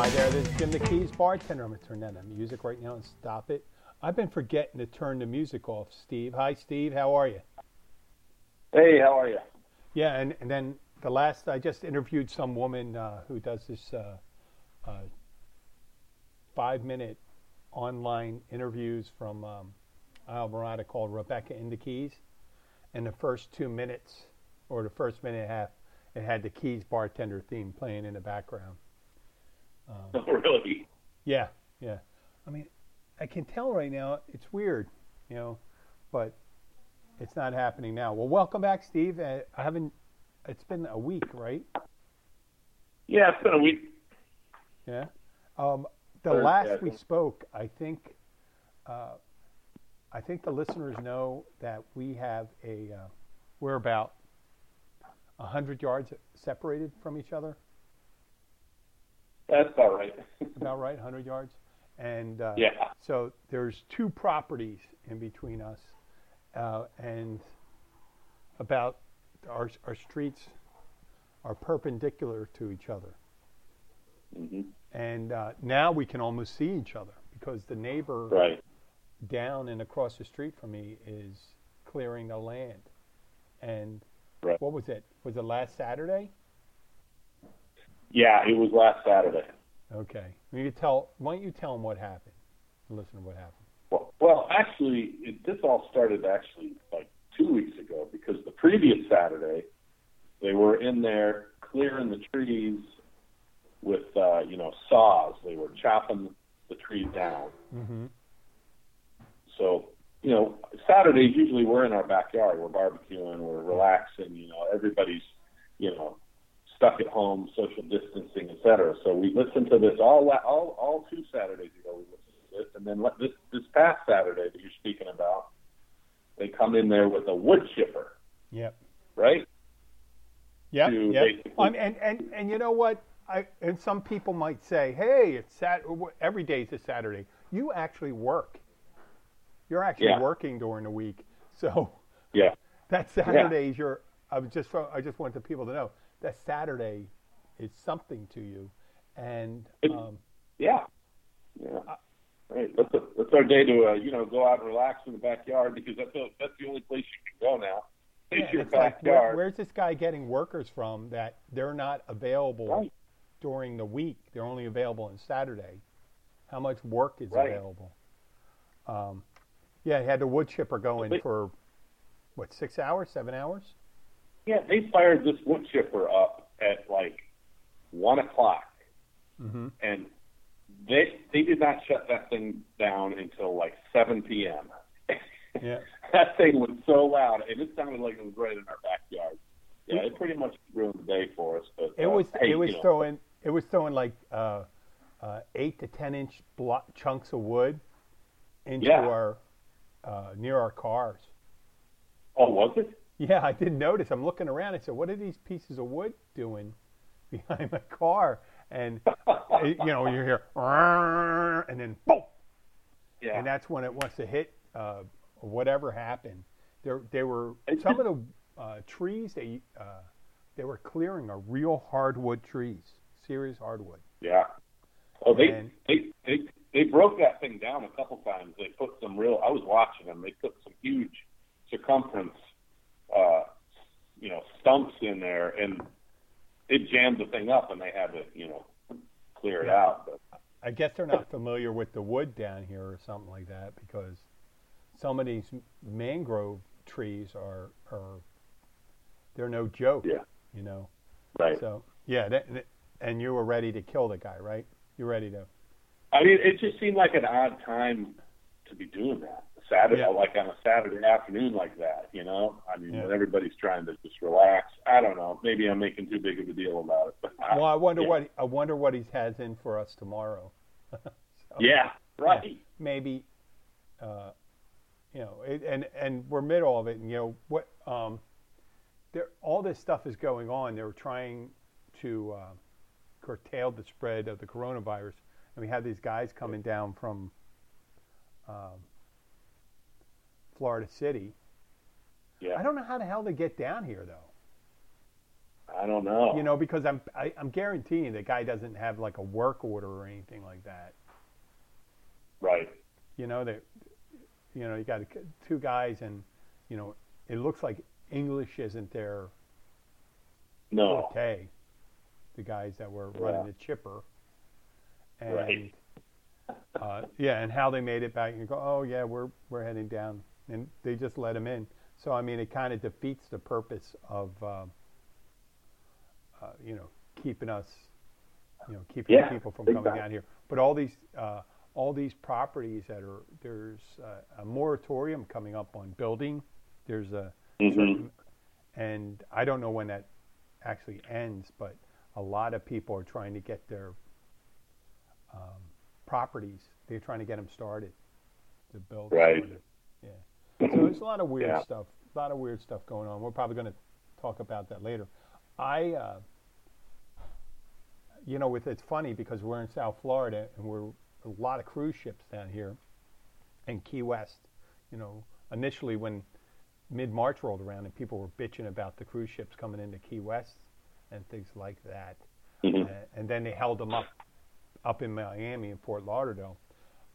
Hi there, this is Jim the Keys bartender. I'm going to turn down the music right now and stop it. I've been forgetting to turn the music off, Steve. Hi, Steve. How are you? Hey, how are you? Yeah, and, and then the last, I just interviewed some woman uh, who does this uh, uh, five minute online interviews from um, Alvarado called Rebecca in the Keys. And the first two minutes, or the first minute and a half, it had the Keys bartender theme playing in the background. Um, oh, really? Yeah, yeah. I mean, I can tell right now it's weird, you know, but it's not happening now. Well, welcome back, Steve. Uh, I haven't. It's been a week, right? Yeah, it's been a week. Yeah. Um, the last we spoke, I think. Uh, I think the listeners know that we have a. Uh, we're about hundred yards separated from each other. That's about right. about right, 100 yards. And uh, yeah. so there's two properties in between us, uh, and about our our streets are perpendicular to each other. Mm-hmm. And uh, now we can almost see each other because the neighbor right. down and across the street from me is clearing the land. And right. what was it? Was it last Saturday? Yeah, it was last Saturday. Okay. You tell. Why don't you tell them what happened? Listen to what happened. Well, well, actually, it, this all started actually like two weeks ago because the previous Saturday, they were in there clearing the trees with uh, you know saws. They were chopping the trees down. Mm-hmm. So you know, Saturdays usually we're in our backyard. We're barbecuing. We're relaxing. You know, everybody's you know stuck at home, social distancing, et cetera. So we listened to this all all all two Saturdays ago. We listened to this, and then this this past Saturday that you're speaking about, they come in there with a wood chipper. Yep. Right. Yeah. Yep. Um, and and and you know what? I and some people might say, "Hey, it's Sat. Every day's a Saturday. You actually work. You're actually yeah. working during the week. So yeah, that Saturday's yeah. your. I was just I just want the people to know that Saturday is something to you, and um, yeah, yeah. Right. That's, a, that's our day to uh, you know go out and relax in the backyard because that's a, that's the only place you can go now. It's yeah, your it's backyard. Like, where, where's this guy getting workers from that they're not available right. during the week? They're only available on Saturday. How much work is right. available? Um, yeah, he had the wood chipper going for what six hours, seven hours? Yeah, they fired this wood chipper up at like one o'clock, mm-hmm. and they they did not shut that thing down until like seven p.m. Yeah, that thing was so loud, and it sounded like it was right in our backyard. Yeah, it pretty much ruined the day for us. But it uh, was hey, it was know, throwing it was throwing like uh, uh, eight to ten inch blo- chunks of wood into Yeah. our uh, near our cars. Oh, was it? Yeah, I did notice. I'm looking around. I said, "What are these pieces of wood doing behind my car?" And you know, you hear, and then boom, Yeah. and that's when it wants to hit uh, whatever happened. There, they were some of the uh, trees they uh, they were clearing are real hardwood trees, serious hardwood. Yeah. Oh, they And- they they they broke that thing down a couple times. They put some real. I was watching them. They put some huge circumference, uh, you know, stumps in there, and it jammed the thing up, and they had to, you know, clear it Yeah. out. But I guess they're not familiar with the wood down here or something like that because some of these mangrove trees are are they're no joke. Yeah. You know. right. So yeah, that, that- and you were ready to kill the guy, right? You're ready to. I mean, it just seemed like an odd time to be doing that. Saturday, Yeah. like on a Saturday afternoon like that, you know. I mean, Yeah. when everybody's trying to just relax. I don't know. Maybe I'm making too big of a deal about it. But Well, I wonder yeah. what I wonder what he has in for us tomorrow. So, Yeah, right. maybe, uh, you know, it, and and we're middle of it. And you know what? Um, there, all this stuff is going on. They're trying to uh, curtail the spread of the coronavirus, and we had these guys coming down from um, Florida City. Yeah. I don't know how the hell they get down here though. I don't know. You know, because I'm I, I'm guaranteeing the guy doesn't have like a work order or anything like that. Right. You know that, you know, you got two guys, and you know, it looks like English isn't their No. forte. The guys that were Yeah. running the chipper, and Right. uh, yeah, and how they made it back. And go, oh yeah, we're we're heading down, and they just let them in. So I mean, it kind of defeats the purpose of, uh, uh, you know, keeping us, you know, keeping Yeah, people from coming down here. But all these, uh, all these properties that are there's uh, a moratorium coming up on building. There's a Mhm. certain, and I don't know when that actually ends, but a lot of people are trying to get their um, properties. They're trying to get them started to build. Right. started. Yeah. So there's a lot of weird Yeah. stuff. A lot of weird stuff going on. We're probably going to talk about that later. I, uh, you know, with it's funny because we're in South Florida and we're a lot of cruise ships down here, in Key West. You know, initially when mid March rolled around and people were bitching about the cruise ships coming into Key West and things like that, Mhm. uh, and then they held them up up in Miami and Fort Lauderdale.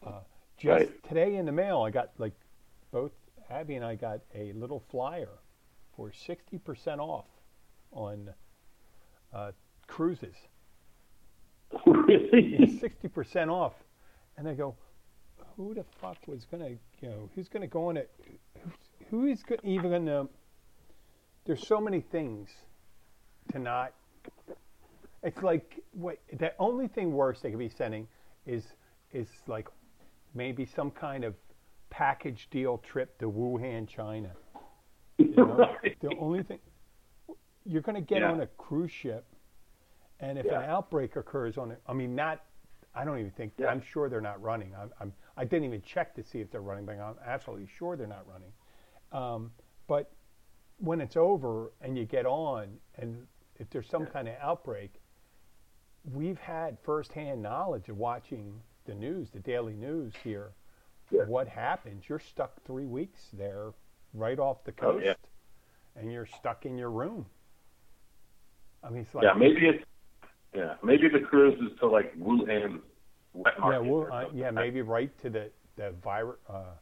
Uh, just Right. today in the mail, I got like both Abby and I got a little flyer for sixty percent off on uh, cruises. really? Sixty percent off, and I go, who the fuck was gonna, you know, who's gonna go on it? Who, who is go- even gonna? There's so many things to not. It's like what the only thing worse they could be sending is is like maybe some kind of package deal trip to Wuhan, China. You know? Right. The only thing you're going to get Yeah. on a cruise ship, and if Yeah. an outbreak occurs on it, I mean, not. I don't even think. Yeah. I'm sure they're not running. I'm, I'm. I didn't even check to see if they're running, but I'm absolutely sure they're not running. Um, but when it's over and you get on, and if there's some kind of outbreak, we've had firsthand knowledge of watching the news, the daily news here. Yeah. What happens? You're stuck three weeks there, right off the Oh, coast, yeah. and you're stuck in your room. I mean, it's like yeah, maybe it's yeah, maybe the cruise is to like Wuhan wet yeah, well, uh, yeah, maybe right to the the vir- uh,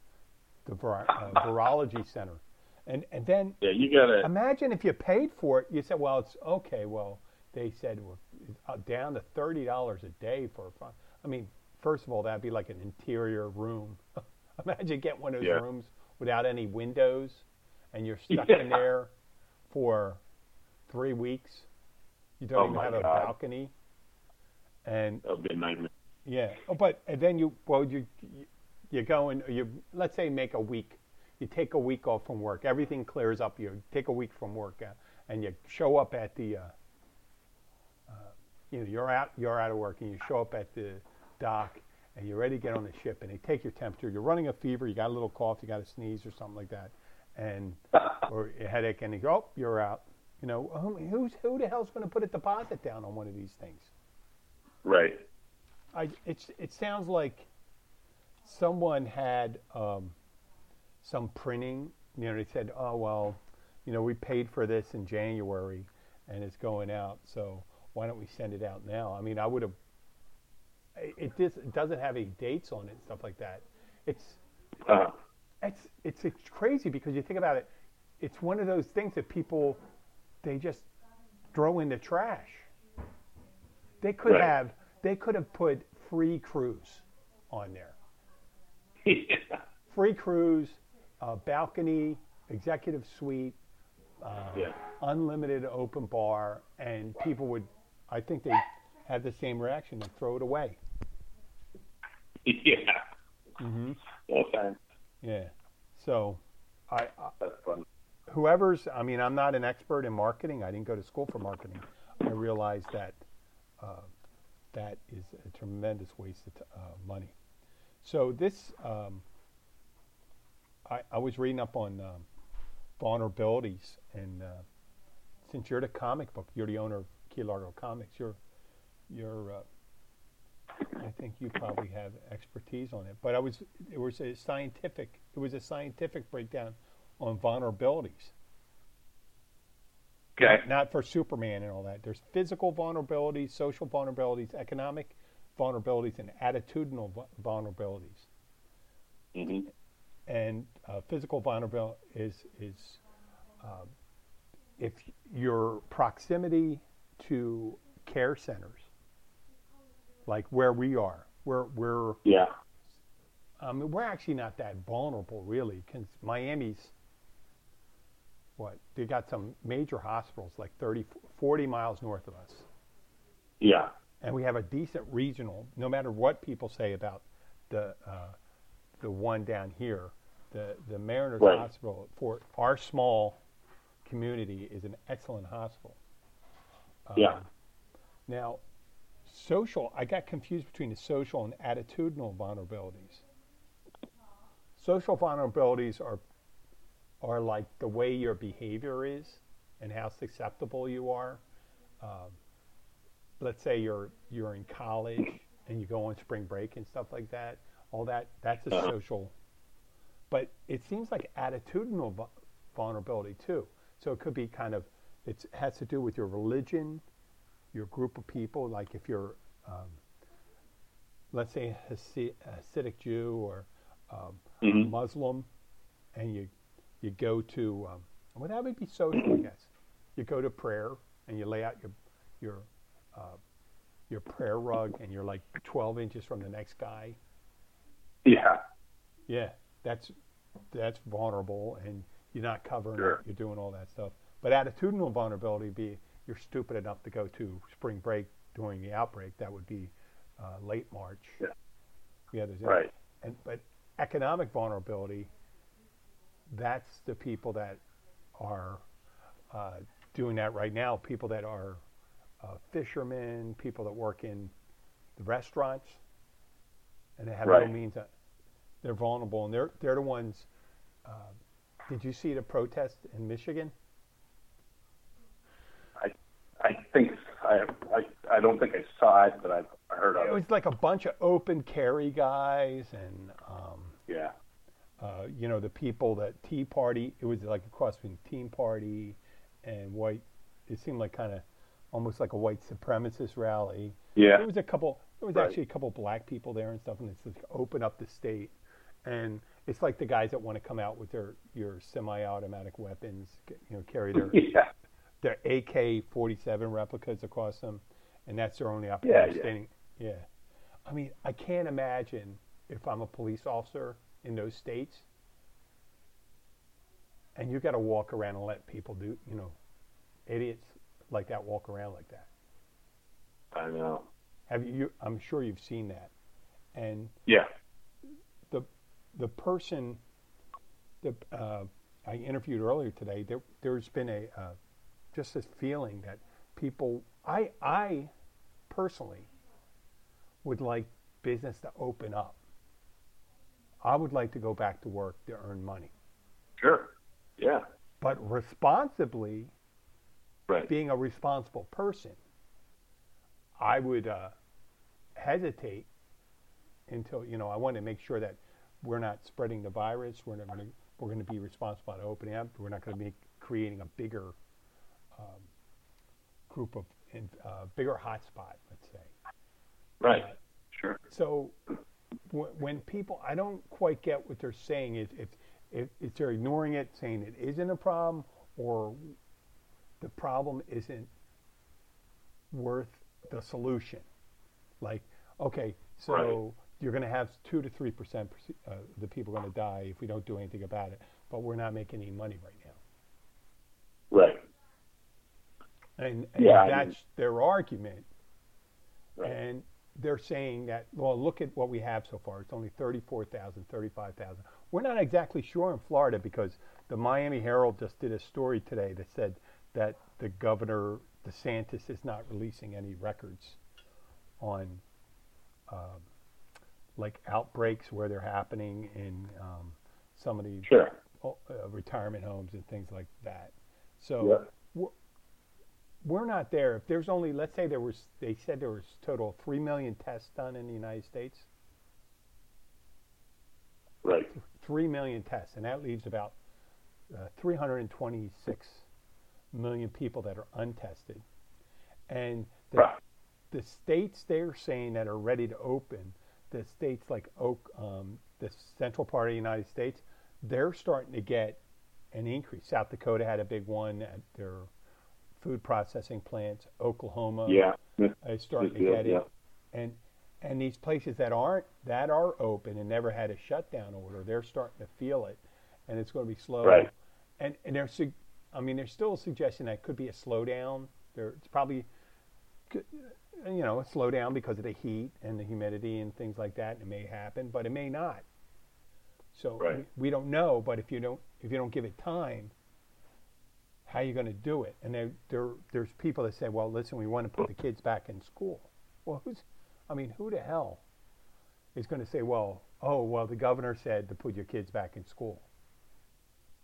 the vir- uh, virology center, and and then Yeah, you gotta. Imagine if you paid for it. You said, "Well, it's okay." Well, they said we're uh, down to thirty dollars a day for a fun. I mean, first of all, that'd be like an interior room. Imagine getting one of those Yeah. rooms without any windows, and you're stuck Yeah. in there for three weeks. You don't Oh even have a balcony, and That would be a nightmare. yeah. Oh, but and then you well you you- you go and you let's say make a week. You take a week off from work. Everything clears up. You take a week from work, uh, and you show up at the. Uh, uh, you know, you're out. You're out of work, and you show up at the dock, and you're ready to get on the ship. And they take your temperature. You're running a fever. You got a little cough. You got a sneeze or something like that, and or a headache. And they go, oh, you're out. You know, who, who's who the hell's going to put a deposit down on one of these things? Right. I, it's, it sounds like someone had um, some printing. You know, they said, "Oh well, you know, we paid for this in January, and it's going out. So why don't we send it out now?" I mean, I would have. It, it doesn't have any dates on it and stuff like that. It's Uh, it's it's it's crazy because you think about it. It's one of those things that people they just throw in the trash. They could Right. have they could have put free cruise on there. yeah. Free cruise, uh, balcony, executive suite, uh, Yeah. unlimited open bar, and people would, I think they have the same reaction and throw it away. Yeah. Mm-hmm. Okay. Yeah. So, I, I That's fun. whoever's i mean i'm not an expert in marketing i didn't go to school for marketing i realize that uh, that is a tremendous waste of t- uh, money So this, um, I, I was reading up on um, vulnerabilities, and uh, since you're the comic book, you're the owner of Key Largo Comics. You're, you're, uh, I think you probably have expertise on it. But I was, it was a scientific, it was a scientific breakdown on vulnerabilities. Okay. Not for Superman and all that. There's physical vulnerabilities, social vulnerabilities, economic vulnerabilities, and attitudinal vu- vulnerabilities. hmm and uh, physical vulnerability is is um, if your proximity to care centers, like where we are, we're we're Yeah. um, we're actually not that vulnerable really, because Miami's what they got some major hospitals like 30, 40 miles north of us, Yeah. and we have a decent regional. No matter what people say about the uh, the one down here, the the Mariners Right. Hospital for our small community is an excellent hospital. Yeah. Um, Now, social, I got confused between the social and attitudinal vulnerabilities. Social vulnerabilities are are like the way your behavior is and how susceptible you are. Um, let's say you're you're in college and you go on spring break and stuff like that. All that that's a Uh-huh. social. But it seems like attitudinal vulnerability too. So it could be kind of it has to do with your religion, your group of people. Like if you're, um, let's say, a Hasidic Jew or um, a Mhm. Muslim, and you you go to um, well that would be social, I guess. You go to prayer and you lay out your your uh, your prayer rug, and you're like 12 inches from the next guy. Yeah. Yeah, that's that's vulnerable, and you're not covering Sure. it. You're doing all that stuff. But attitudinal vulnerability would be you're stupid enough to go to spring break during the outbreak. That would be uh, late March. Yeah. Yeah, there's Right. And but economic vulnerability, that's the people that are uh, doing that right now. People that are uh, fishermen, people that work in the restaurants, and they have Right. no means. Of, they're vulnerable, and they're they're the ones. Uh, did you see the protest in Michigan? I I think I I I don't think I saw it, but I've heard of It It was like a bunch of open carry guys, and um, Yeah. uh, you know the people that Tea Party. It was like a cross between Tea Party and white. It seemed like kind of almost like a white supremacist rally. Yeah. There was a couple. There was Right. actually a couple black people there and stuff, and it's like open up the state. And it's like the guys that want to come out with their your semi-automatic weapons, you know, carry their Yeah. Their AK-47 replicas across them, and that's their only Yeah, opportunity. yeah. Standing, yeah. I mean, I can't imagine if I'm a police officer in those states, and you've got to walk around and let people do, you know, idiots like that walk around like that. I know. Have you? I'm sure you've seen that, and Yeah. the the person that uh, I interviewed earlier today, there there's been a uh, just this feeling that people I I personally would like business to open up. I would like to go back to work to earn money, Sure. Yeah. but responsibly, Right. being a responsible person, I would uh, hesitate until you know I want to make sure that we're not spreading the virus. We're not going to we're going to be responsible at opening up. We're not going to be creating a bigger um, group of in, uh, bigger hotspot. Let's say. Right. Sure. So w- when people, I don't quite get what they're saying. Is if, if if they're ignoring it, saying it isn't a problem, or the problem isn't worth the solution. Like, okay, so Right. you're going to have two to three percent uh, the people going to die if we don't do anything about it, but we're not making any money right now. Right. And, and Yeah, I mean- that's their argument. Right. And they're saying that, well, look at what we have so far. It's only 34,000, 35,000. We're not exactly sure in Florida because the Miami Herald just did a story today that said that the governor, DeSantis, is not releasing any records on um, like outbreaks where they're happening in um, some of the Sure. uh, retirement homes and things like that. So Yeah. We're not there. If there's only, let's say there was, they said there was total of three million tests done in the United States. Right. Three million tests, and that leaves about uh, 326 million people that are untested. And the, Right. the states they're saying that are ready to open, the states like Oak, um, the central part of the United States, they're starting to get an increase. South Dakota had a big one at their food processing plants. Oklahoma Yeah. is uh, starting to get yeah. it, and and these places that aren't that are open and never had a shutdown order, they're starting to feel it, and it's going to be slow. Right. And and there's, I mean, there's still a suggestion that could be a slowdown. There, it's probably, you know, a slowdown because of the heat and the humidity and things like that. It may happen, but it may not. So Right. we, we don't know. But if you don't if you don't give it time, how are you going to do it? And there, there, there's people that say, well, listen, we want to put the kids back in school. Well, who's, I mean, who the hell is going to say, well, oh, well, the governor said to put your kids back in school?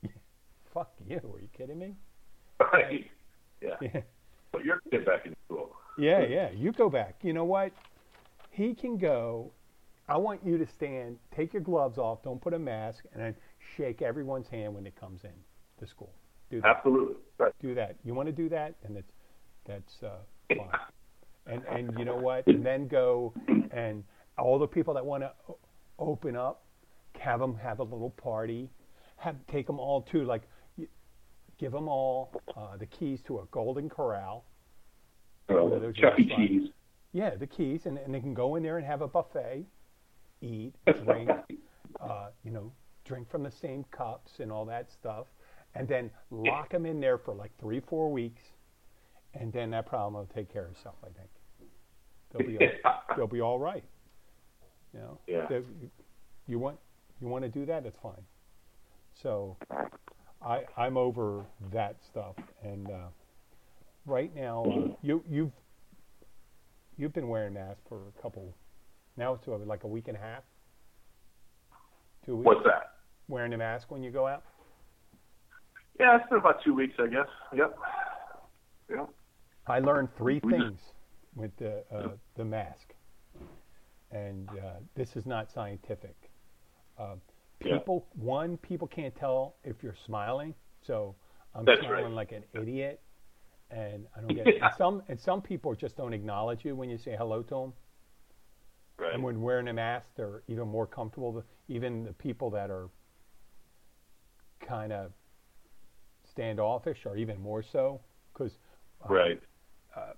Fuck you. Are you kidding me? Right. Yeah. Yeah. Put your kid back in school. Yeah, yeah. You go back. You know what? He can go. I want you to stand, take your gloves off, don't put a mask, and then shake everyone's hand when it comes in to school. Do that. Absolutely. Right. do that. You want to do that, and that's that's uh, fine. And and you know what? And then go and all the people that want to open up, have them have a little party, have take them all to like, give them all uh, the keys to a Golden Corral. Those Chuck E. Cheese. Yeah, the keys, and, and they can go in there and have a buffet, eat, drink, uh, you know, drink from the same cups and all that stuff, and then lock them in there for like three, four weeks, and then that problem will take care of itself. I think they'll be all, they'll be all right. You know, Yeah. They- you want you want to do that? It's fine. So, I I'm over that stuff, and uh, right now uh, you you've you've been wearing masks for a couple. Now it's like a week and a half. Two weeks. What's that? Wearing a mask when you go out. Yeah, it's been about two weeks, I guess. Yep. Yep. I learned three things with the uh, the mask, and uh, this is not scientific. Uh, Yeah. people, one, people can't tell if you're smiling, so I'm That's smiling right. like an idiot, and I don't get it. And some and some people just don't acknowledge you when you say hello to them. Right. And when wearing a mask, they're even more comfortable. Even the people that are kind of standoffish or even more so. Because um, right. Uh,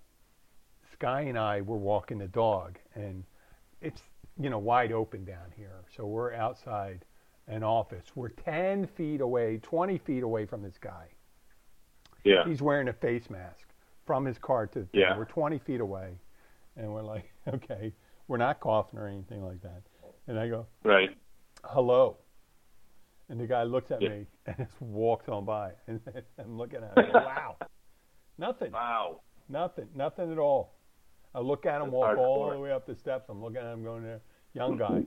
Sky and I were walking the dog, and it's you know wide open down here. So we're outside an office. We're 10 feet away, 20 feet away from this guy. Yeah. He's wearing a face mask from his car to the Yeah. We're 20 feet away, and we're like, okay, we're not coughing or anything like that. And I go, Right. hello. And the guy looks at Yeah. me and just walks on by. And I'm looking at him, wow. Nothing, Wow. nothing, nothing at all. I look at him That's walk all the way up the steps. I'm looking at him going there, young guy.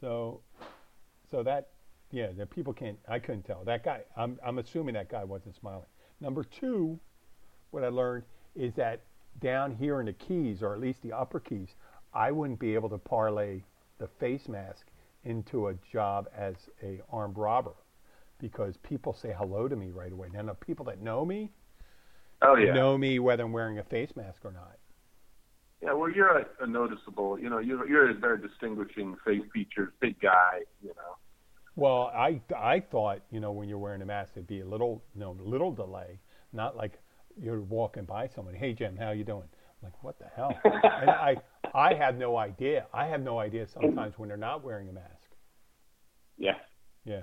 So, so that, yeah, the people can't, I couldn't tell. That guy, I'm, I'm assuming that guy wasn't smiling. Number two, what I learned is that down here in the keys, or at least the upper keys, I wouldn't be able to parlay the face mask into a job as a armed robber because people say hello to me right away. Now, the people that know me Oh yeah. know me whether I'm wearing a face mask or not. Yeah. Well, you're a, a noticeable. You know, you're you're a very distinguishing face features, big guy. You know. Well, I, I thought, you know, when you're wearing a mask, it'd be a little, you know, little delay, not like you're walking by someone. Hey, Jim, how you doing? I'm like, what the hell? and I, I have no idea. I have no idea sometimes when they're not wearing a mask. Yeah. Yeah.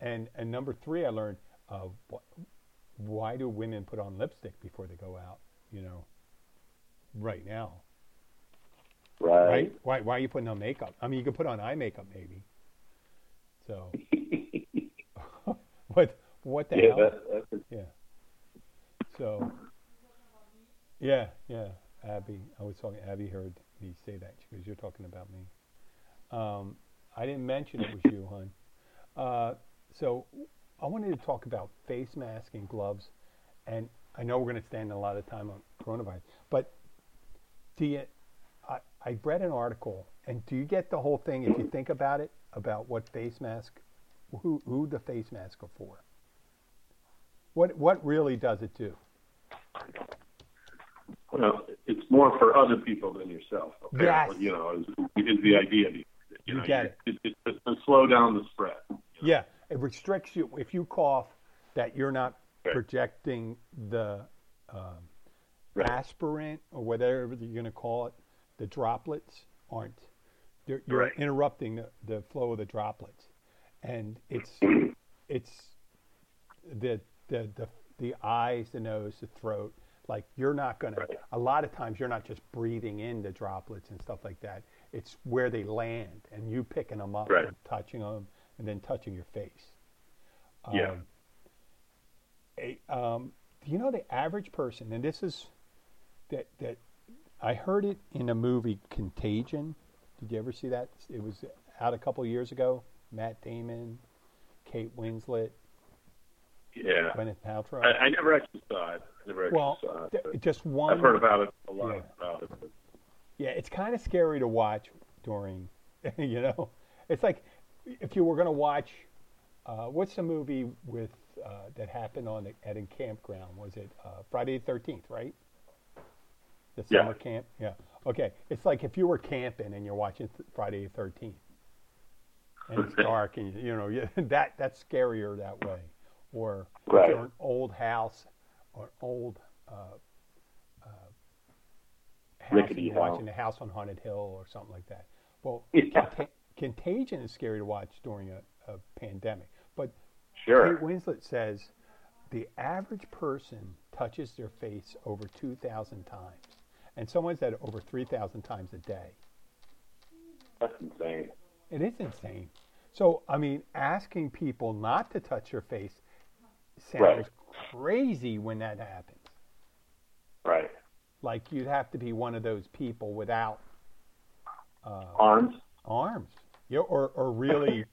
And and number three, I learned, uh, wh- why do women put on lipstick before they go out? You know, right now, Right. right? Why why are you putting on makeup? I mean, you could put on eye makeup maybe. So what what the yeah. hell? That, that's Yeah. So, yeah, yeah. Abby, I was talking. Abby heard me say that. She goes, "You're talking about me." Um, I didn't mention it was you, hon. Uh, so I wanted to talk about face mask and gloves, and I know we're going to spend a lot of time on coronavirus, but do you? I, I read an article, and do you get the whole thing if you think about it about what face mask, who who the face mask are for? What what really does it do? Well, it's more for other people than yourself. Apparently, Yes. You know, is, is the idea. You, You know, get it. It's to slow down the spread. Yeah, it restricts you if you cough that you're not Right. projecting the um, Right. aspirant or whatever you're going to call it. The droplets aren't. You're, you're Right. interrupting the, the flow of the droplets, and it's it's the the the the eyes, the nose, the throat. Like you're not going Right. to. A lot of times you're not just breathing in the droplets and stuff like that. It's where they land, and you picking them up Right. and touching them, and then touching your face. Yeah. Um, a, um, do you know the average person? And this is that that I heard it in a movie Contagion. Did you ever see that? It was out a couple years ago. Matt Damon, Kate Winslet, Yeah. Gwyneth Paltrow. I, I never actually saw it. I never actually well, saw it. Just one. I've heard about it a lot Yeah. about it. But Yeah, it's kind of scary to watch during, you know, it's like if you were going to watch, uh, what's the movie with uh, that happened on the, at a campground? Was it uh, Friday the Thirteenth? Right. The Yeah. summer camp. Yeah. Okay. It's like if you were camping and you're watching th- Friday the Thirteenth, and it's dark, and you know you, that that's scarier that way. Or Right. if you're an old house or an old uh, uh, house and Rickety house. watching the House on Haunted Hill or something like that. Well, Yeah. Conta- Contagion is scary to watch during a, a pandemic, but sure. Kate Winslet says the average person touches their face over 2,000 times, and someone said over 3,000 times a day. That's insane. It is insane. So, I mean, asking people not to touch your face sounds Right. crazy when that happens. Like you'd have to be one of those people without Arms. arms, you know, or or really,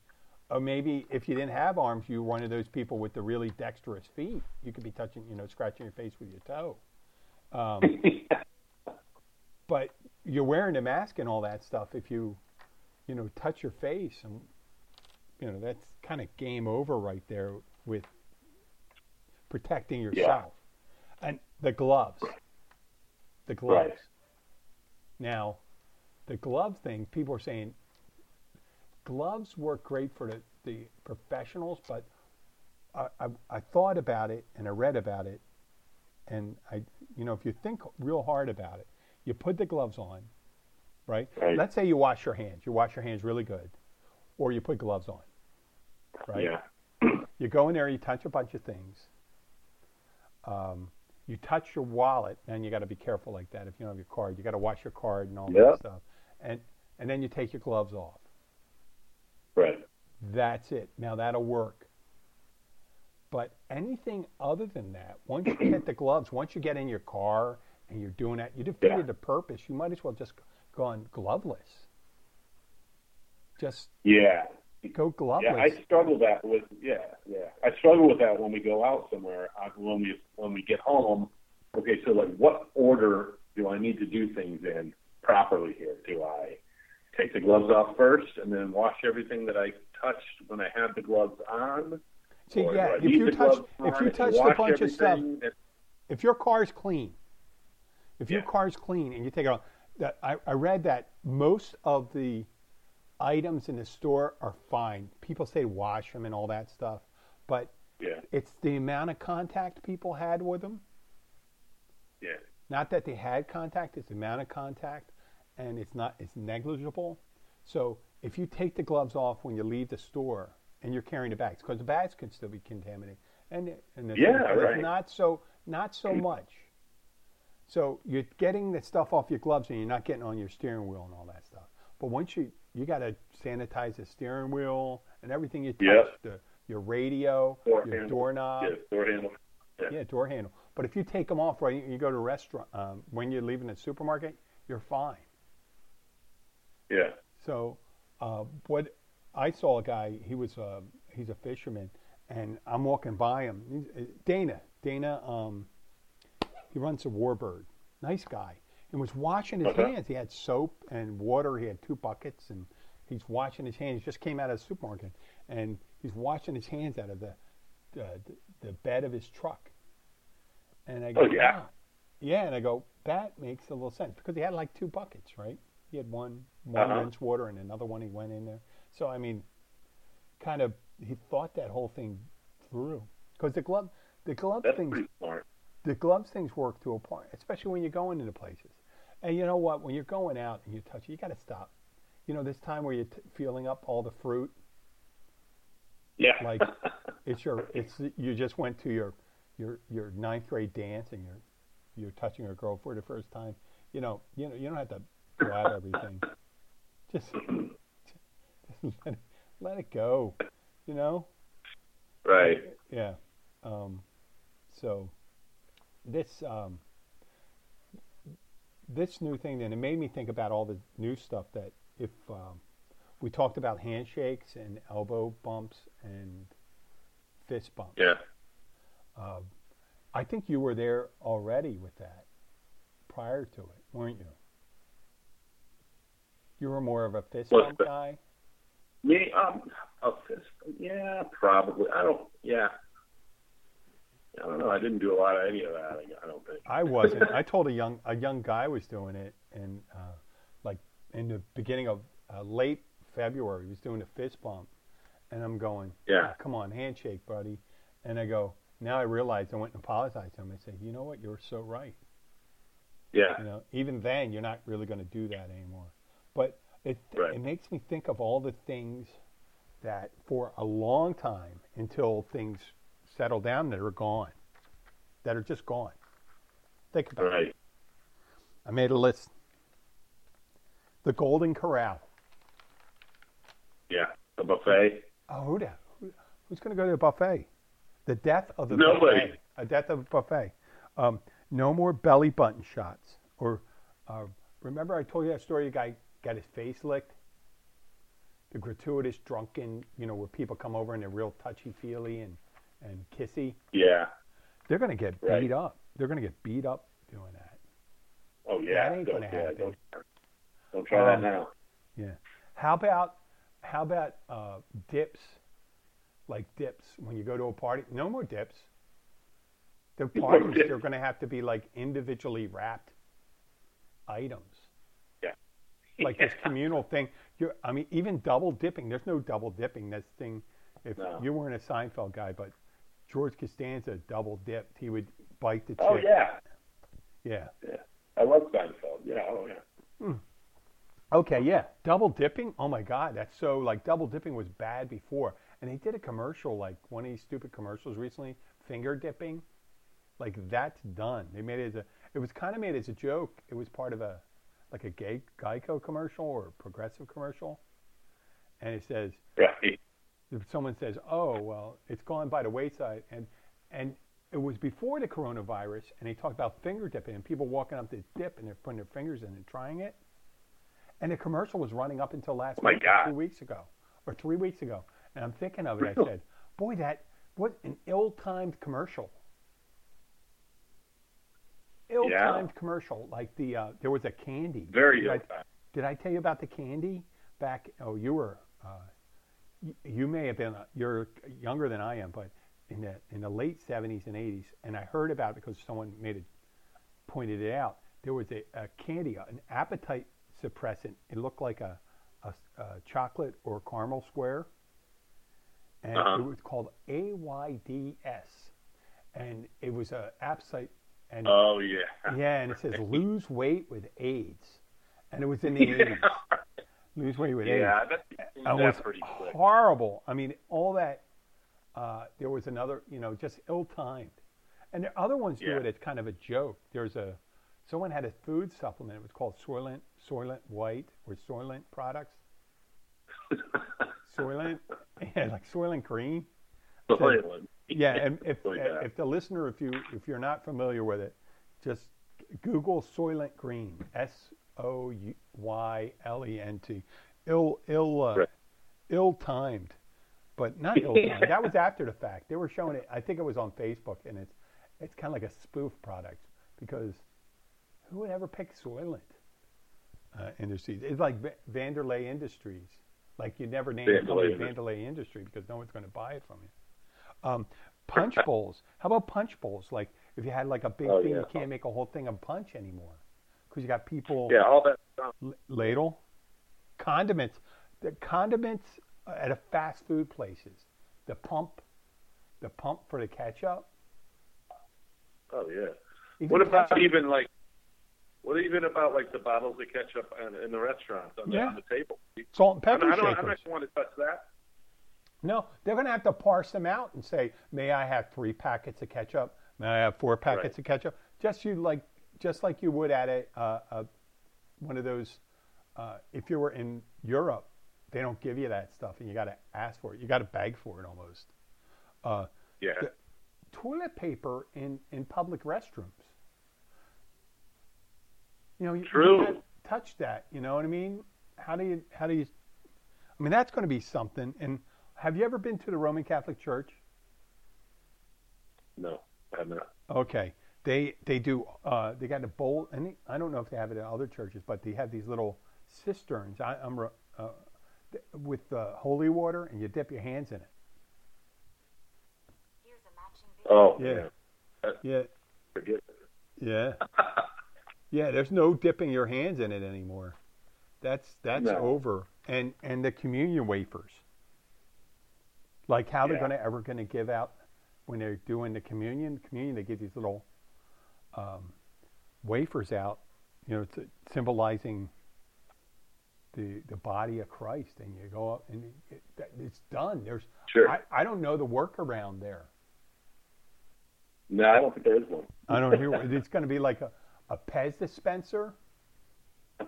or maybe if you didn't have arms, you were one of those people with the really dexterous feet. You could be touching, you know, scratching your face with your toe. Um, but you're wearing a mask and all that stuff. If you, you know, touch your face, and you know that's kind of game over right there with protecting yourself. And the gloves, the gloves. Right. Now, the glove thing, people are saying gloves work great for the, the professionals, but I, I, I thought about it and I read about it, and I, you know, if you think real hard about it, you put the gloves on, right? Right. Let's say you wash your hands. You wash your hands really good, or you put gloves on, right? Yeah. You go in there, you touch a bunch of things. Um, you touch your wallet, and you got to be careful like that. If you don't have your card, you got to wash your card and all that stuff. And and then you take your gloves off. Right. That's it. Now that'll work. But anything other than that, once you get the gloves, once you get in your car and you're doing that, you defeated Yeah. the purpose. You might as well just go on gloveless. Just Yeah. Go gloveless. Yeah, I struggle that with yeah, yeah. I struggle with that when we go out somewhere. I, when we when we get home. Okay, so like, what order do I need to do things in properly here? Do I take the gloves off first and then wash everything that I touched when I had the gloves on? See, Or yeah, if you touch if you and touched a bunch of stuff, and- if your car's clean, if your Yeah. car's clean and you take it off, that I, I read that most of the items in the store are fine. People say wash them and all that stuff, but yeah, it's the amount of contact people had with them. yeah, Not that they had contact; it's the amount of contact, and it's not it's negligible. So if you take the gloves off when you leave the store and you're carrying the bags, because the bags can still be contaminated, and and the Yeah, but right. it's not so not so mm. much. So you're getting the stuff off your gloves, and you're not getting on your steering wheel and all that stuff. But once you you got to sanitize the steering wheel and everything you touch, Yep. the your radio, Door your handle. doorknob, yeah, door handle. Yeah, yeah, door handle. But if you take them off right, you go to a restaurant um, when you're leaving the supermarket, you're fine. yeah, So uh, what I saw a guy. He was a he's a fisherman, and I'm walking by him. He's, uh, Dana, Dana, um, he runs a Warbird. Nice guy, and was washing his Okay. hands. He had soap and water. He had two buckets, and he's washing his hands. He just came out of the supermarket, and he's washing his hands out of the uh, the, the bed of his truck. And I go, Oh, yeah? Yeah, and I go, that makes a little sense because he had like two buckets, right? He had one one Uh-huh. rinse water and another one he went in there. So I mean, kind of he thought that whole thing through because the glove the glove That's things the gloves things work to a point, especially when you're going into places. And you know what? When you're going out and you touch it, you got to stop. You know, this time where you're t- feeling up all the fruit, Yeah. like it's your, it's you just went to your, your, your ninth grade dance and you're, you're touching a girl for the first time. You know, you know, you don't have to grab everything. Just, just let, it, let it go. You know. right. Yeah. Um, so this um, this new thing then it made me think about all the new stuff that if um, we talked about handshakes and elbow bumps and fist bumps. Yeah. Um, I think you were there already with that prior to it, weren't you? You were more of a fist bump guy. Me, um, a fist. Yeah, probably. I don't. Yeah. I don't know. I didn't do a lot of any of that. I- don't think. I wasn't. I told a young a young guy was doing it, and uh, like in the beginning of uh, late February, he was doing a fist bump, and I'm going, Yeah. "Ah, come on, handshake, buddy." And I go, now I realize I went and apologized to him. I said, you know what, you're so right. Yeah. You know, even then, you're not really going to do that anymore. But it Right. it makes me think of all the things that for a long time until things settle down that are gone, that are just gone. Think about it. I made a list. The Golden Corral. Yeah. the buffet. Oh, who the, who, who's going to go to the buffet? The death of the Nobody. buffet. A death of a buffet. Um, no more belly button shots. Or uh, remember I told you that story? The guy got his face licked. The gratuitous drunken, you know, where people come over and they're real touchy feely and and kissy. Yeah. They're going to get Right. beat up. They're going to get beat up doing that. Oh yeah. That ain't Don't- gonna yeah, happen. Don't, don't try Um, that now. Yeah. How about how about uh, dips? Like dips when you go to a party. No more dips. The No parties dips. they're going to have to be like individually wrapped items. Yeah. Like this communal thing. You're, I mean, even double dipping. There's no double dipping. This thing. If No. you weren't a Seinfeld guy, but George Costanza double dipped. He would bite the oh, chick. Oh yeah. Yeah. Yeah. I love Seinfeld. Yeah. Oh yeah. Hmm. Okay, yeah. Double dipping? Oh my God, that's so like double dipping was bad before. And they did a commercial, like one of these stupid commercials recently, finger dipping. Like that's done. They made it as a it was kind of made as a joke. It was part of a like a gay Geico commercial or progressive commercial. And it says Right. If someone says, "Oh, well, it's gone by the wayside," and and it was before the coronavirus, and they talked about finger dipping and people walking up to dip and they're putting their fingers in and trying it, and the commercial was running up until last Oh week, two weeks ago, or three weeks ago, and I'm thinking of it. I said, "Boy, that what an ill-timed commercial." Ill-timed commercial, like the uh, there was a candy. Very Did I- ill time. did I tell you about the candy back? Oh, you were. Uh, you, may have been. You're younger than I am, but in the in the late '70s and '80s, and I heard about it because someone made it, pointed it out. There was a, a candy, an appetite suppressant. It looked like a, a, a chocolate or caramel square, and Uh-huh. it was called AYDS, and it was a appetite. And Oh yeah. yeah, and it says lose weight with AIDS, and it was in the eighties. Lose weight with. Yeah. And that's it was pretty quick. horrible. I mean, all that. Uh, there was another, you know, just ill-timed, and there, other ones do it as kind of a joke. There's a someone had a food supplement. It was called Soylent Soylent White or Soylent products. Soylent, yeah, like Soylent Green. Soylent. Yeah, and if if the listener, if you if you're not familiar with it, just Google Soylent Green, S O Y L E N T. ill ill uh, Right. ill timed, but not ill timed. that was after the fact. They were showing it. I think it was on Facebook, and it's it's kind of like a spoof product because who would ever pick Soylent uh, Industries? It's like Va- Vanderlei Industries. Like you never name Vanderlei Vanderlei Industry because no one's going to buy it from you. Um, punch bowls. How about punch bowls? Like if you had like a big Oh, thing, yeah. you can't make a whole thing of punch anymore because you got people Yeah, all that stuff. Ladle, condiments, the condiments at a fast food places, the pump, the pump for the ketchup. Oh yeah. Even What about ketchup- even like? What even about like the bottles of ketchup in, in the restaurants on, Yeah. the, on the table? salt and pepper don't- I don't. I'm not want to touch that. No, they're going to have to parse them out and say, "May I have three packets of ketchup? May I have four packets Right. of ketchup?" Just you like, just like you would at a, uh, a one of those. Uh, if you were in Europe, they don't give you that stuff, and you got to ask for it. You got to beg for it almost. Uh, Yeah. Toilet paper in, in public restrooms. You know, you, True. you can't touch that. You know what I mean? How do you? How do you? I mean, that's going to be something. And have you ever been to the Roman Catholic Church? No, I have not. Okay, they they do. Uh, they got a bowl, and they, I don't know if they have it at other churches, but they have these little cisterns. I, I'm uh, with uh, holy water, and you dip your hands in it. Oh Yeah. yeah. Yeah, yeah. Yeah, there's no dipping your hands in it anymore. That's that's No. over. And and the communion wafers. Like how they're going to ever going to give out when they're doing the communion. Communion, they give these little um, wafers out, you know, symbolizing the the body of Christ. And you go up and it, it's done. There's Sure. I, I don't know the workaround there. No, I don't think there is one. I don't hear. it's going to be like a, a Pez dispenser.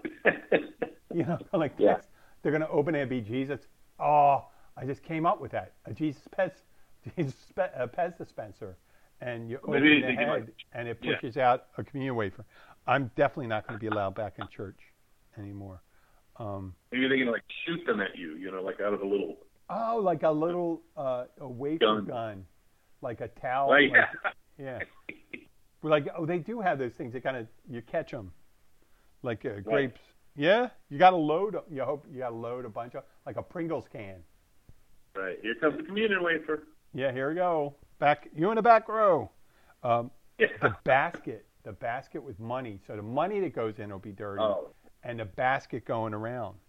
You know, like Yeah. They're going to open it and be Jesus. Oh, I just came up with that. A Jesus Pez, Jesus a Pez dispenser. And you open Maybe the head and it yeah. pushes out a communion wafer. I'm definitely not going to be allowed back in church anymore. Um, Maybe they can like shoot them at you. You know, like out of a little. oh, like a little uh, a wafer gun. Gun. like a towel. Oh, like- yeah. Yeah. We're like, oh, they do have those things. They kind of you catch them, like uh, grapes. Yeah, you got to load. You hope you got to load a bunch of like a Pringles can. Right. Here comes the communion wafer. Yeah, here we go. Back, you in the back row. Um, Yeah. the basket, the basket with money. So the money that goes in will be dirty, Oh. and the basket going around.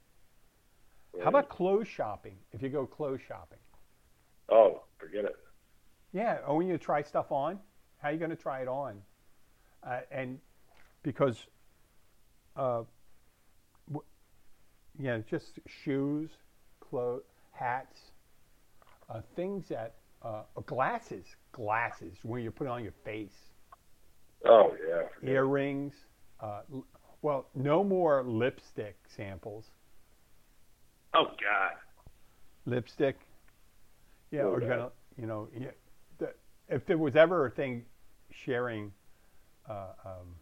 How about clothes shopping? If you go clothes shopping, Oh, forget it. yeah. Oh, when you try stuff on, how are you going to try it on? Uh, and because, uh, w- yeah, just shoes, clothes, hats, uh, things that, uh, glasses, glasses when you put it on your face, Oh yeah. earrings. Uh, well, no more lipstick samples. Oh God. lipstick. Yeah, Oh, or God. gonna, you know, yeah, the, if there was ever a thing sharing uh, um,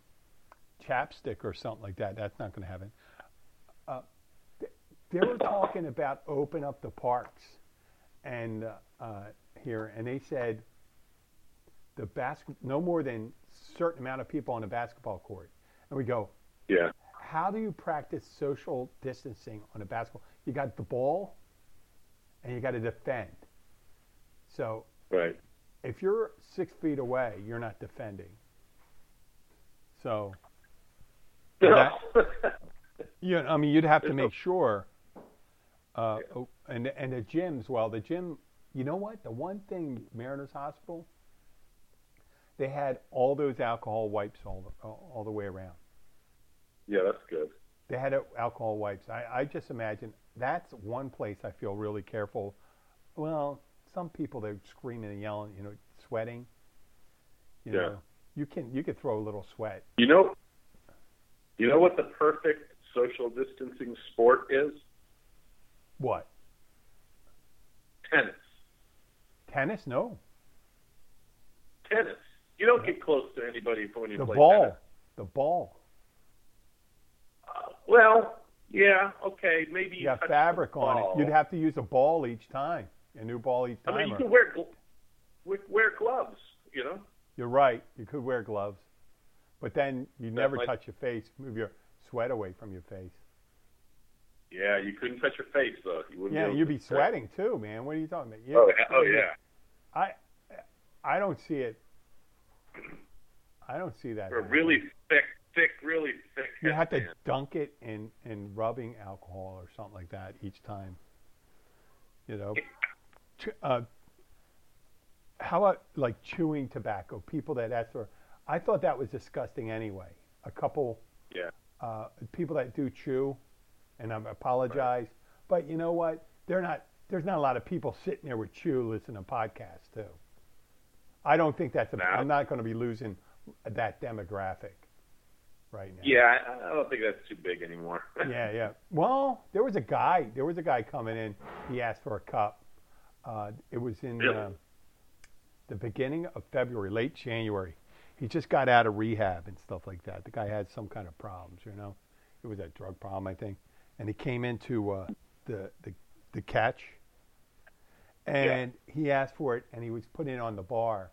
chapstick or something like that, that's not going to happen. Uh, th- they were talking about open up the parks, and uh, uh, here, and they said the basket no more than certain amount of people on a basketball court, and we go, Yeah. how do you practice social distancing on a basketball? You got the ball, and you got to defend. So Right. if you're six feet away, you're not defending. So That- you, I mean, you'd have to make sure. Uh, oh, and and the gyms, well, the gym. You know what? The one thing Mariners Hospital, they had all those alcohol wipes all the, all, the way around. yeah, that's good. They had alcohol wipes. I, I just imagine that's one place I feel really careful. Well, some people they're screaming and yelling, you know, sweating. You Yeah. know, you can you could throw a little sweat. You know. You know what the perfect social distancing sport is? What? Tennis. Tennis? No. Tennis. You don't get close to anybody when you play. The play ball. tennis. The ball. Uh, well, Yeah, okay, maybe You got touch fabric on it. You'd have to use a ball each time, a new ball each time. I mean, you or- can wear gl- wear gloves. You know. You're right. You could wear gloves, but then you never might- touch your face. Move your sweat away from your face. Yeah, you couldn't touch your face though. You Yeah, you'd be sweating too, man. What are you talking about? You- Oh, yeah, oh yeah. I, I don't see it. I don't see that. A really thick, thick, really thick. You have to dunk it in in rubbing alcohol or something like that each time. You know. Uh, how about like chewing tobacco? People that ask for, I thought that was disgusting anyway. A couple Yeah. uh, people that do chew, and I apologize, but you know what? They're not. There's not a lot of people sitting there with chew listening to podcasts too. I don't think that's. A, No. I'm not going to be losing that demographic right now. Yeah, I, I don't think that's too big anymore. yeah, yeah. Well, there was a guy. There was a guy coming in. He asked for a cup. Uh, it was in Really? uh, the beginning of February, late January. He just got out of rehab and stuff like that. The guy had some kind of problems, you know. It was a drug problem, I think. And he came into uh, the, the the catch, and he asked for it, and he was putting it on the bar,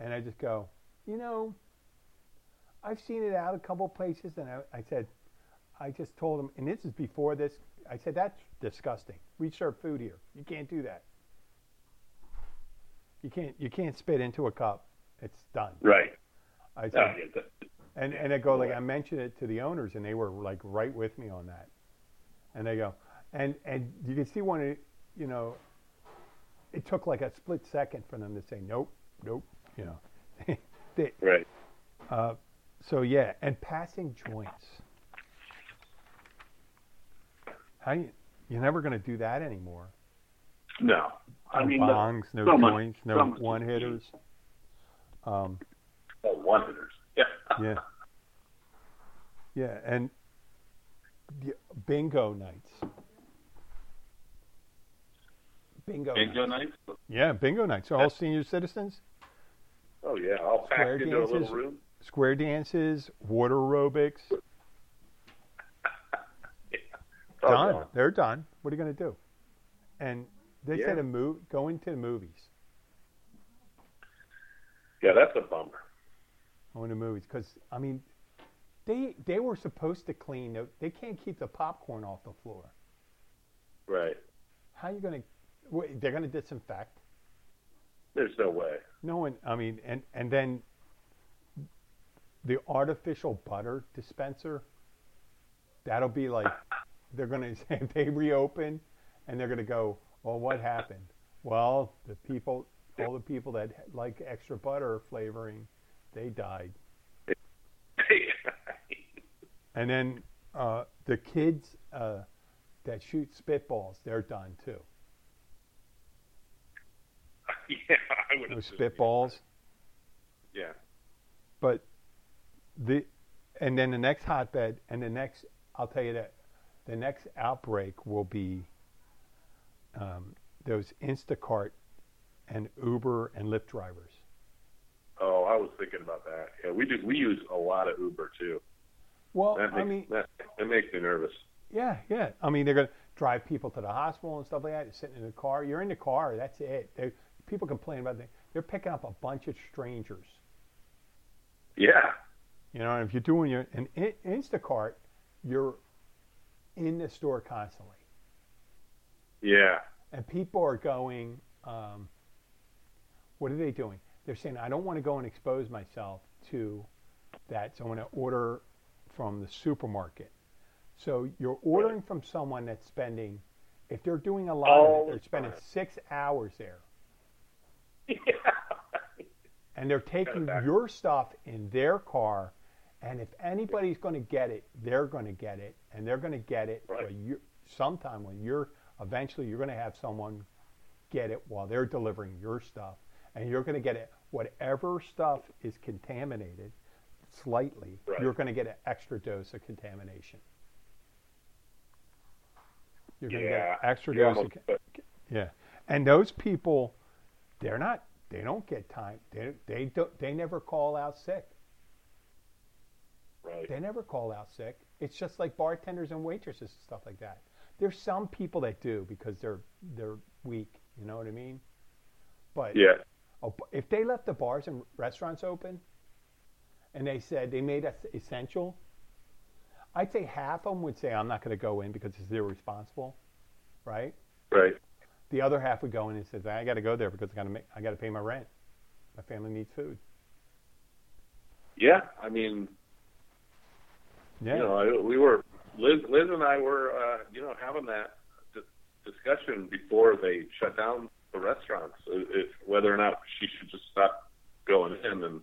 and I just go, you know, I've seen it out a couple places, and I, I said, I just told him, and this is before this. I said that's disgusting. We serve food here. You can't do that. You can't. You can't spit into a cup. It's done. right. I Oh, said, yeah, that- and and I go like I mentioned it to the owners, and they were like right with me on that. And they go, and and you can see it, you know, it took like a split second for them to say nope, nope, you know. they, right. uh, so yeah, and passing joints. How you, you're never going to do that anymore. No. I no mean, bongs, no someone- joints, no someone's one hitters. Um, Oh, one hitters. Yeah. yeah, yeah, and the bingo nights. Bingo. Bingo nights. nights. Yeah, bingo nights. Are all senior citizens. Oh yeah, all Square packed into a dances. little room. Square dances, water aerobics. All done. They're done. What are you going to do? And they Yeah. said a move, going to the movies. Yeah, that's a bummer. Going to movies because I mean, they they were supposed to clean. the- They can't keep the popcorn off the floor. Right. How are you going to? They're going to disinfect. There's no way. No one. I mean, and and then the artificial butter dispenser. That'll be like they're going to say they reopen, and they're going to go. Well, what happened? Well, the people, all the people that like extra butter flavoring, they died. And then uh, the kids uh, that shoot spitballs, they're done too. yeah, I would. Those spitballs. Yeah. But the and then the next hotbed and the next I'll tell you that the next outbreak will be um, those Instacart and Uber and Lyft drivers. Oh, I was thinking about that. Yeah, we do. We use a lot of Uber too. Well, That makes, I mean, that, that makes me nervous. yeah, yeah. I mean, they're going to drive people to the hospital and stuff like that. You're sitting in the car. You're in the car. That's it. They, people complain about that. They're picking up a bunch of strangers. Yeah. You know, and if you're doing your an In- Instacart, you're in the store constantly. Yeah. and people are going um, what are they doing they're saying i don't want to go and expose myself to that so i'm going to order from the supermarket so you're ordering from someone that's spending if they're doing a lot All of it, they're spending time. six hours there Yeah. and they're taking your stuff in their car and if anybody's going to get it they're going to get it and they're going to get it Right. you sometime when you're eventually you're going to have someone get it while they're delivering your stuff and you're going to get it whatever stuff is contaminated slightly Right. you're going to get an extra dose of contamination you're going to get Yeah. an extra You're dose of, yeah, and those people, they're not. They don't get time. They they don't. They never call out sick. right. Right. They never call out sick. It's just like bartenders and waitresses and stuff like that. There's some people that do because they're they're weak. You know what I mean? But Yeah. Oh, if they left the bars and restaurants open and they said they made us essential, I'd say half of them would say, I'm not going to go in because it's irresponsible, right? Right. The other half would go in and say, I got to go there because I got to make, I got to pay my rent. My family needs food. Yeah. I mean, Yeah. you know, I, we were Liz, Liz and I were, uh, you know, having that discussion before they shut down the restaurants, i- if whether or not she should just stop going in. And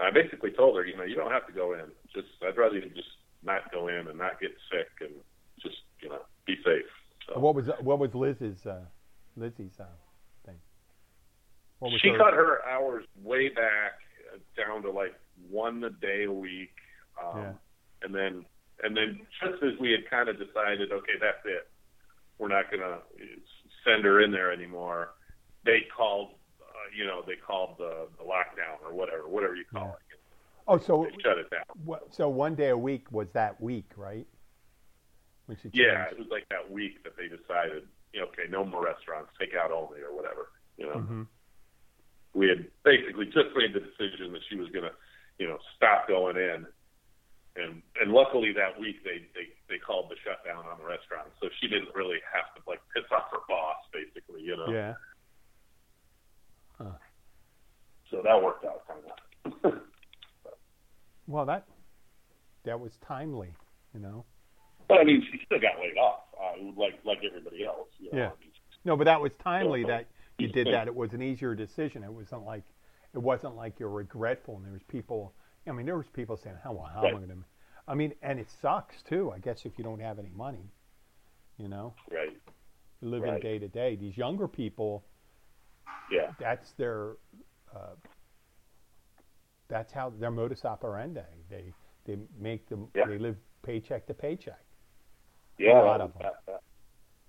I basically told her, you know, you don't have to go in. Just I'd rather you just not go in and not get sick and just, you know, be safe. So. what was what was Liz's uh, Lizzie's uh, thing? What was she her- cut her hours way back uh, down to like one a day a week, um, Yeah. and then and then just as we had kind of decided, okay, that's it, we're not gonna send her in there anymore. They called, uh, you know, they called the, the lockdown or whatever, whatever you call it. Oh, so They shut it down. what, so one day a week was that week, right? When she Yeah, it was like that week that they decided, you know, okay, no more restaurants, take out only or whatever. You know, Mhm. we had basically just made the decision that she was going to, you know, stop going in. And and luckily that week they, they they called the shutdown on the restaurant, so she didn't really have to like piss off her boss, basically, you know. Yeah. So that worked out kind of. Well, that that was timely, you know. but I mean, she still got laid off, uh, like like everybody else. You know? Yeah. I mean, No, but that was timely that you did that. It was an easier decision. It wasn't like it wasn't like you're regretful. And there was people. I mean, there was people saying, "How well, how am I Right. going to?" I mean, and it sucks too. I guess if you don't have any money, you know, right. you're living Right. day to day. These younger people, Yeah. that's their uh, that's how their modus operandi. They they make them Yeah. they live paycheck to paycheck. Yeah. A lot that, of 'em. that, that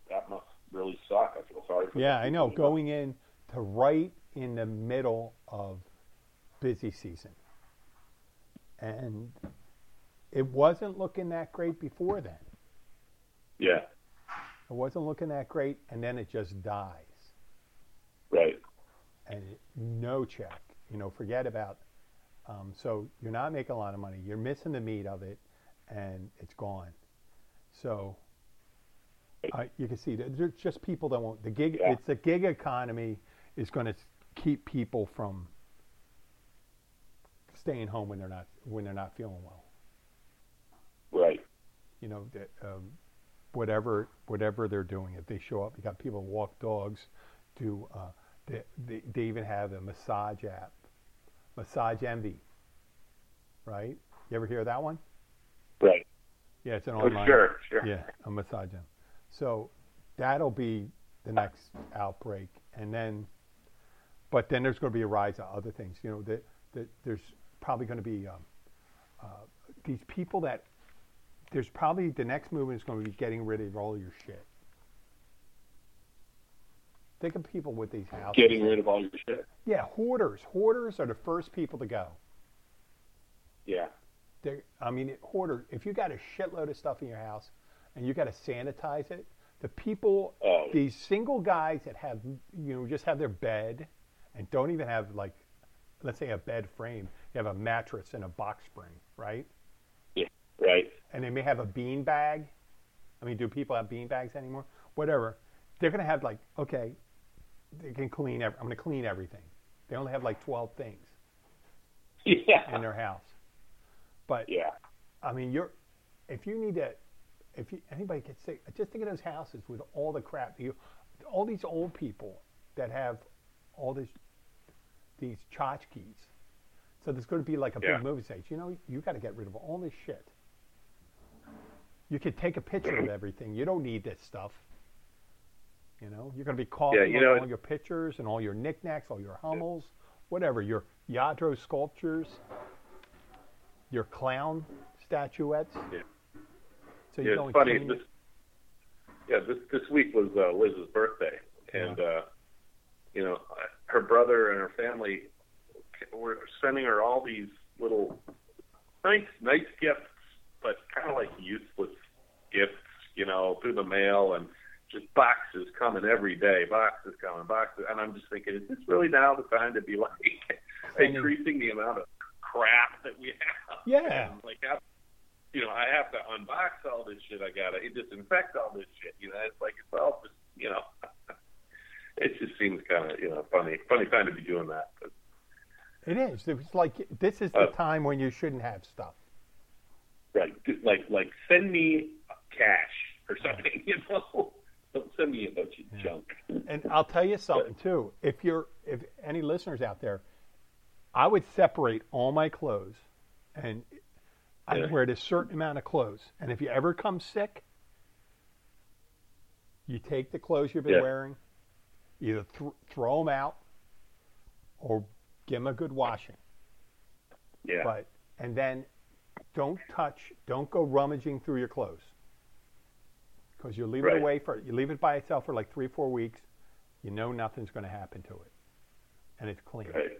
that must really suck. I feel sorry for. Yeah, I know. Going in to right in the middle of busy season, and it wasn't looking that great before then. Yeah. It wasn't looking that great, and then it just Right. And no check. You know, forget about. Um, so you're not making a lot of money. You're missing the meat of it, and it's gone. So uh, you can see that there's just people that won't. The gig, Yeah. it's the gig economy is going to keep people from staying home when they're not when they're not feeling well. Right. You know, that, um, whatever whatever they're doing, if they show up, you got people walk dogs, do uh, they, they they even have a massage app, Massage Envy. Right? You ever hear that one? Right. Yeah, it's an online. Oh, online. sure. Sure. Yeah, a massage gym. So that'll be the next outbreak, and then, but then there's going to be a rise of other things. You know, that that there's probably going to be um, uh, these people that there's probably the next movement is going to be getting rid of all your shit. Think of people with these houses. Getting rid of all your shit. Yeah, hoarders. Hoarders are the first people to go. Yeah. They're, I mean, hoarder. If you got a shitload of stuff in your house and you got to sanitize it, the people, Oh. these single guys that have, you know, just have their bed and don't even have like, let's say a bed frame. You have a mattress and a box spring, right? Yeah. Right. And they may have a bean bag. I mean, do people have bean bags anymore? Whatever. They're gonna have like, okay, they can clean. Ev- I'm gonna clean everything. They only have like 12 things Yeah. in their house, but Yeah. I mean, you're if you need to, if you, anybody gets sick, just think of those houses with all the crap. You, all these old people that have all this, these tchotchkes. So there's going to be like a Yeah. big movie stage. You know, you got to get rid of all this shit. You could take a picture of everything. You don't need this stuff. You know, you're going to be coughing you on know, all your pictures and all your knickknacks, all your Hummels, whatever, your Lladró sculptures, your clown statuettes. Yeah. So Yeah, you it's funny. This, yeah, this this week was uh, Liz's birthday, and uh, you know, her brother and her family were sending her all these little nice, nice gifts, but kind of like useless gifts, you know, through the mail and just boxes coming every day, boxes coming, boxes, and I'm just thinking, is this really now the time to be like increasing the amount of crap that we have? Yeah. And, like, you know, I have to unbox all this shit. I gotta disinfect all this shit. You know, it's like it's all just, you know, it just seems kind of, you know, funny, funny time to be doing that. But, It is. It's like this is the Uh, time when you shouldn't have stuff. right, like, like send me cash or something, you know. Don't send me a bunch of junk. And I'll tell you something too. If you're, if any listeners out there, I would separate all my clothes, and I Yeah. wear a certain amount of clothes. And if you ever come sick, you take the clothes you've been Yeah. wearing, either th- throw them out, or give them a good washing. Yeah. But and then don't touch, don't go rummaging through your clothes because you leave Right. it away for you leave it by itself for like three four weeks. You know nothing's going to happen to it, and it's clean. Right.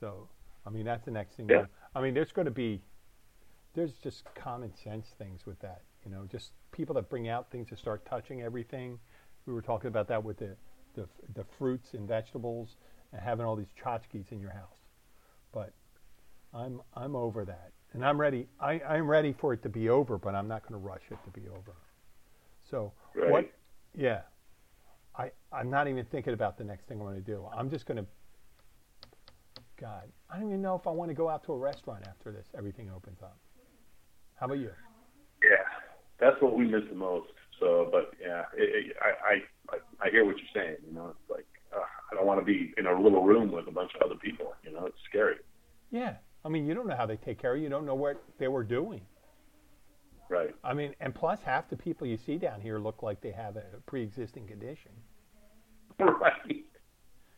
So I mean that's the next thing. Yeah. I mean there's going to be there's just common sense things with that. You know, just people that bring out things to start touching everything. We were talking about that with the the, the fruits and vegetables and having all these tchotchkes in your house. But I'm I'm over that, and I'm ready. I, I'm ready for it to be over, but I'm not going to rush it to be over. So what? Yeah, I I'm not even thinking about the next thing I'm going to do. I'm just going to. God, I don't even know if I want to go out to a restaurant after this. Everything opens up. How about you? Yeah, that's what we miss the most. So, but yeah, it, it, I, I I hear what you're saying. You know, it's like uh, I don't want to be in a little room with a bunch of other people. You know, it's scary. Yeah, I mean, you don't know how they take care of you. You don't know what they were doing. Right. I mean, and plus, half the people you see down here look like they have a pre-existing condition. Right.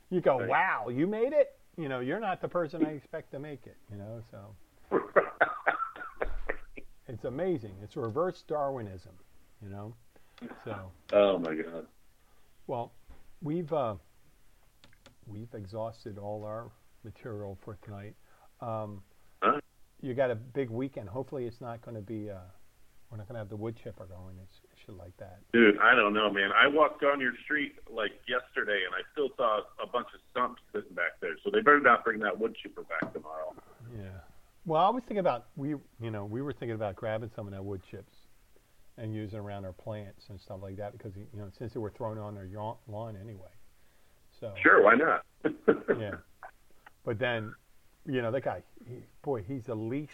You go, Right. wow, you made it. You know, you're not the person I expect to make it. You know, so it's amazing. It's reverse Darwinism. You know, so oh my God. well, we've uh, we've exhausted all our material for tonight. Um, Huh? you got a big weekend. Hopefully, it's not going to be. Uh, we're not going to have the wood chipper going. It's shit like that. Dude, I don't know, man. I walked down your street like yesterday, and I still saw a bunch of stumps sitting back there. So they better not bring that wood chipper back tomorrow. Yeah. Well, I was thinking about we, you know, we were thinking about grabbing some of that wood chips and using around our plants and stuff like that because you know since they were thrown on their lawn anyway. So Sure, why not? yeah. But then, you know, that guy, he, boy, he's the least.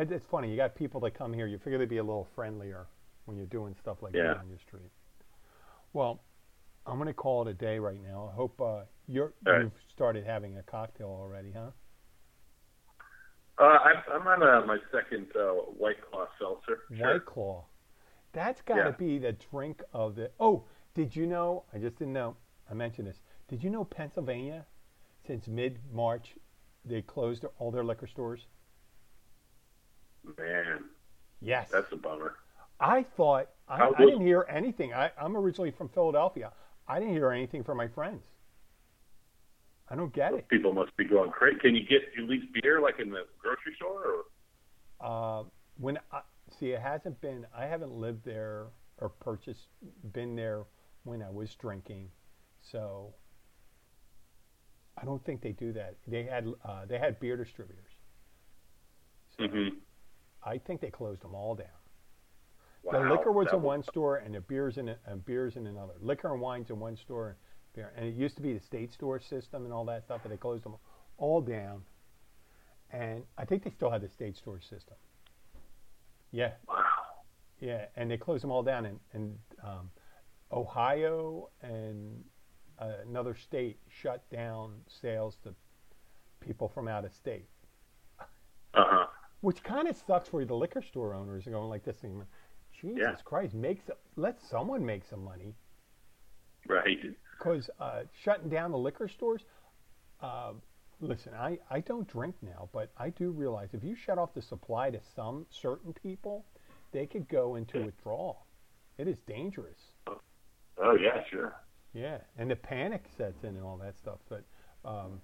It's funny. You got people that come here. You figure they'd be a little friendlier when you're doing stuff like Yeah. that on your street. Well, I'm going to call it a day right now. I hope uh, you're right. you've started having a cocktail already, huh? Uh, I'm, I'm on uh, my second uh, White Claw seltzer. Sure. White Claw. That's got to Yeah. be the drink of the. Oh, did you know? I just didn't know. I mentioned this. Did you know Pennsylvania, since mid March, they closed all their liquor stores? Man, Yes. that's a bummer. I thought I, I didn't hear anything. I, I'm originally from Philadelphia. I didn't hear anything from my friends. I don't get it. People must be going crazy. Can you get at least beer like in the grocery store? Or? Uh, when I, see, it hasn't been. I haven't lived there or purchased, been there when I was drinking, so I don't think they do that. They had uh, they had beer distributors. So hmm I think they closed them all down. Wow, the liquor was in one store and the beers in a, and beers in another. Liquor and wines in one store, beer, and it used to be the state store system and all that stuff, but they closed them all down. And I think they still have the state store system. Yeah, Wow. yeah, and they closed them all down. And, and um, Ohio and uh, another state shut down sales to people from out of state Uh huh. Which kind of sucks for the liquor store owners going like this thing. Jesus Yeah. Christ, make some, let someone make some money Right. because uh, shutting down the liquor stores. Uh, listen, I, I don't drink now, but I do realize if you shut off the supply to some certain people, they could go into withdrawal. It is dangerous. Oh yeah, sure. Yeah, and the panic sets in and all that stuff. But um,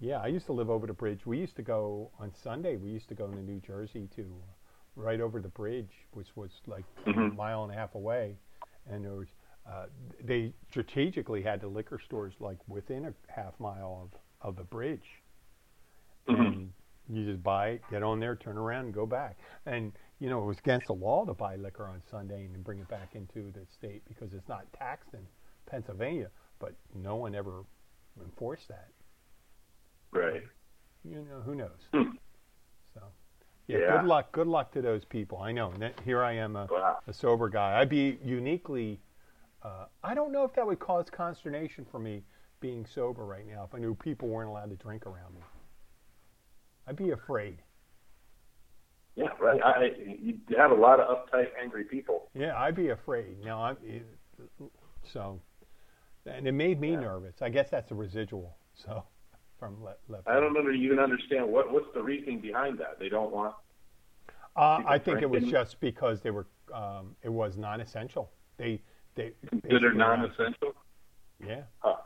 Yeah, I used to live over the bridge. We used to go on Sunday. We used to go into New Jersey to uh, right over the bridge, which was like a mile and a half away, and there was uh, they strategically had the liquor stores like within a half mile of of the bridge. And you just buy it, get on there, turn around, and go back. And you know it was against the law to buy liquor on Sunday and then bring it back into the state because it's not taxed in Pennsylvania. But no one ever enforced that Right. you know, who knows? Hmm. So, yeah, Yeah. good luck. Good luck to those people. I know. And that, here I am, a, Wow. a sober guy. I'd be uniquely. Uh, I don't know if that would cause consternation for me being sober right now. If I knew people weren't allowed to drink around me, I'd be afraid. Yeah, right. I, I- you have a lot of uptight, angry people. Yeah, I'd be afraid. Now, I'm it, so, and it made me nervous. I guess that's a residual. So, from left. left I don't know even understand what what's the reasoning behind that. They don't want. Uh, I think it was just because they were. Um, it was non-essential. They they Consider basically- non-essential. Yeah, Huh.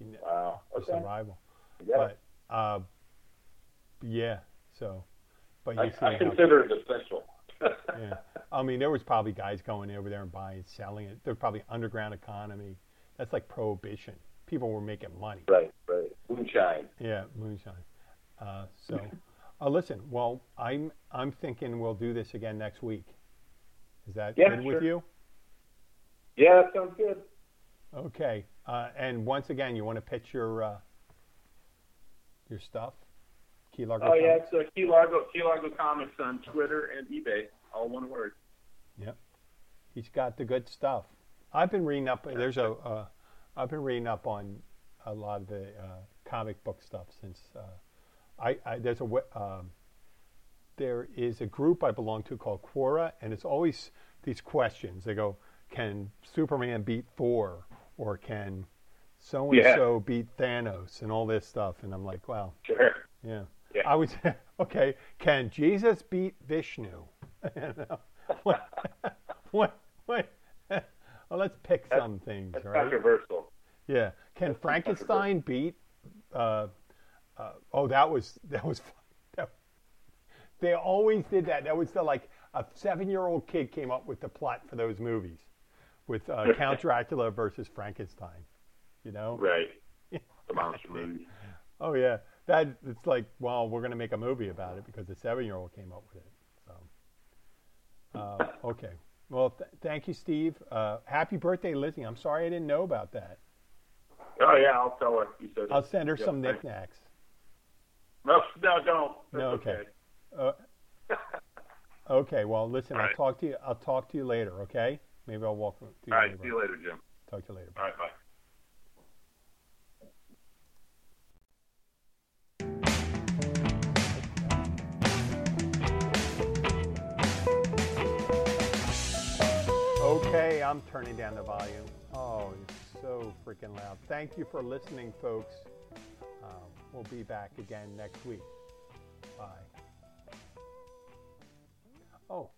you know, Wow. for Okay. survival. Yeah. But uh, yeah, so. But you I, see, I consider it essential. yeah. I mean, there was probably guys going over there and buying, selling it. There's probably underground economy. That's like prohibition. People were making money. Right, right. Moonshine. Yeah, moonshine. Uh, so, uh, listen. Well, I'm I'm thinking we'll do this again next week. Is that Yeah, good with you? Yeah, that sounds good. Okay. Uh, and once again, you want to pitch your uh, your stuff? Key Largo Oh yeah, it's uh, Key Largo Key Largo Comics on Twitter and eBay, all one word. Yep. He's got the good stuff. I've been reading up. There's a. Uh, I've been reading up on a lot of the uh, comic book stuff since. Uh, I, I there's a. Um, there is a group I belong to called Quora, and it's always these questions. They go, "Can Superman beat Thor?" or "Can so and so beat Thanos?" and all this stuff. And I'm like, "Wow, Sure. yeah." Yeah. I was okay. Can Jesus beat Vishnu? What? What? What? Well, let's pick That's- some things, That's right? controversial. Yeah. Can Frankenstein beat? Uh, uh, oh, that was that was. That, they always did that. That was the like a seven-year-old kid came up with the plot for those movies, with uh, Count Dracula versus Frankenstein. You know? Right. The monster movie. Oh yeah, that it's like, well, we're going to make a movie about it because the seven-year-old came up with it. So, uh, okay. Well, th- thank you, Steve. Uh, happy birthday, Lizzie. I'm sorry I didn't know about that. Oh yeah, I'll tell her. You said. I'll send her Yeah, some thanks. knickknacks. No, no, don't. That's No, okay. Uh, okay. Well, listen. All I'll right. talk to you. I'll talk to you later. Okay? Maybe I'll walk to you All right. See you later, Jim. Talk to you later. All right. Bye. Okay, I'm turning down the volume. Oh, so freaking loud. Thank you for listening, folks. Um, we'll be back again next week. Bye. Oh,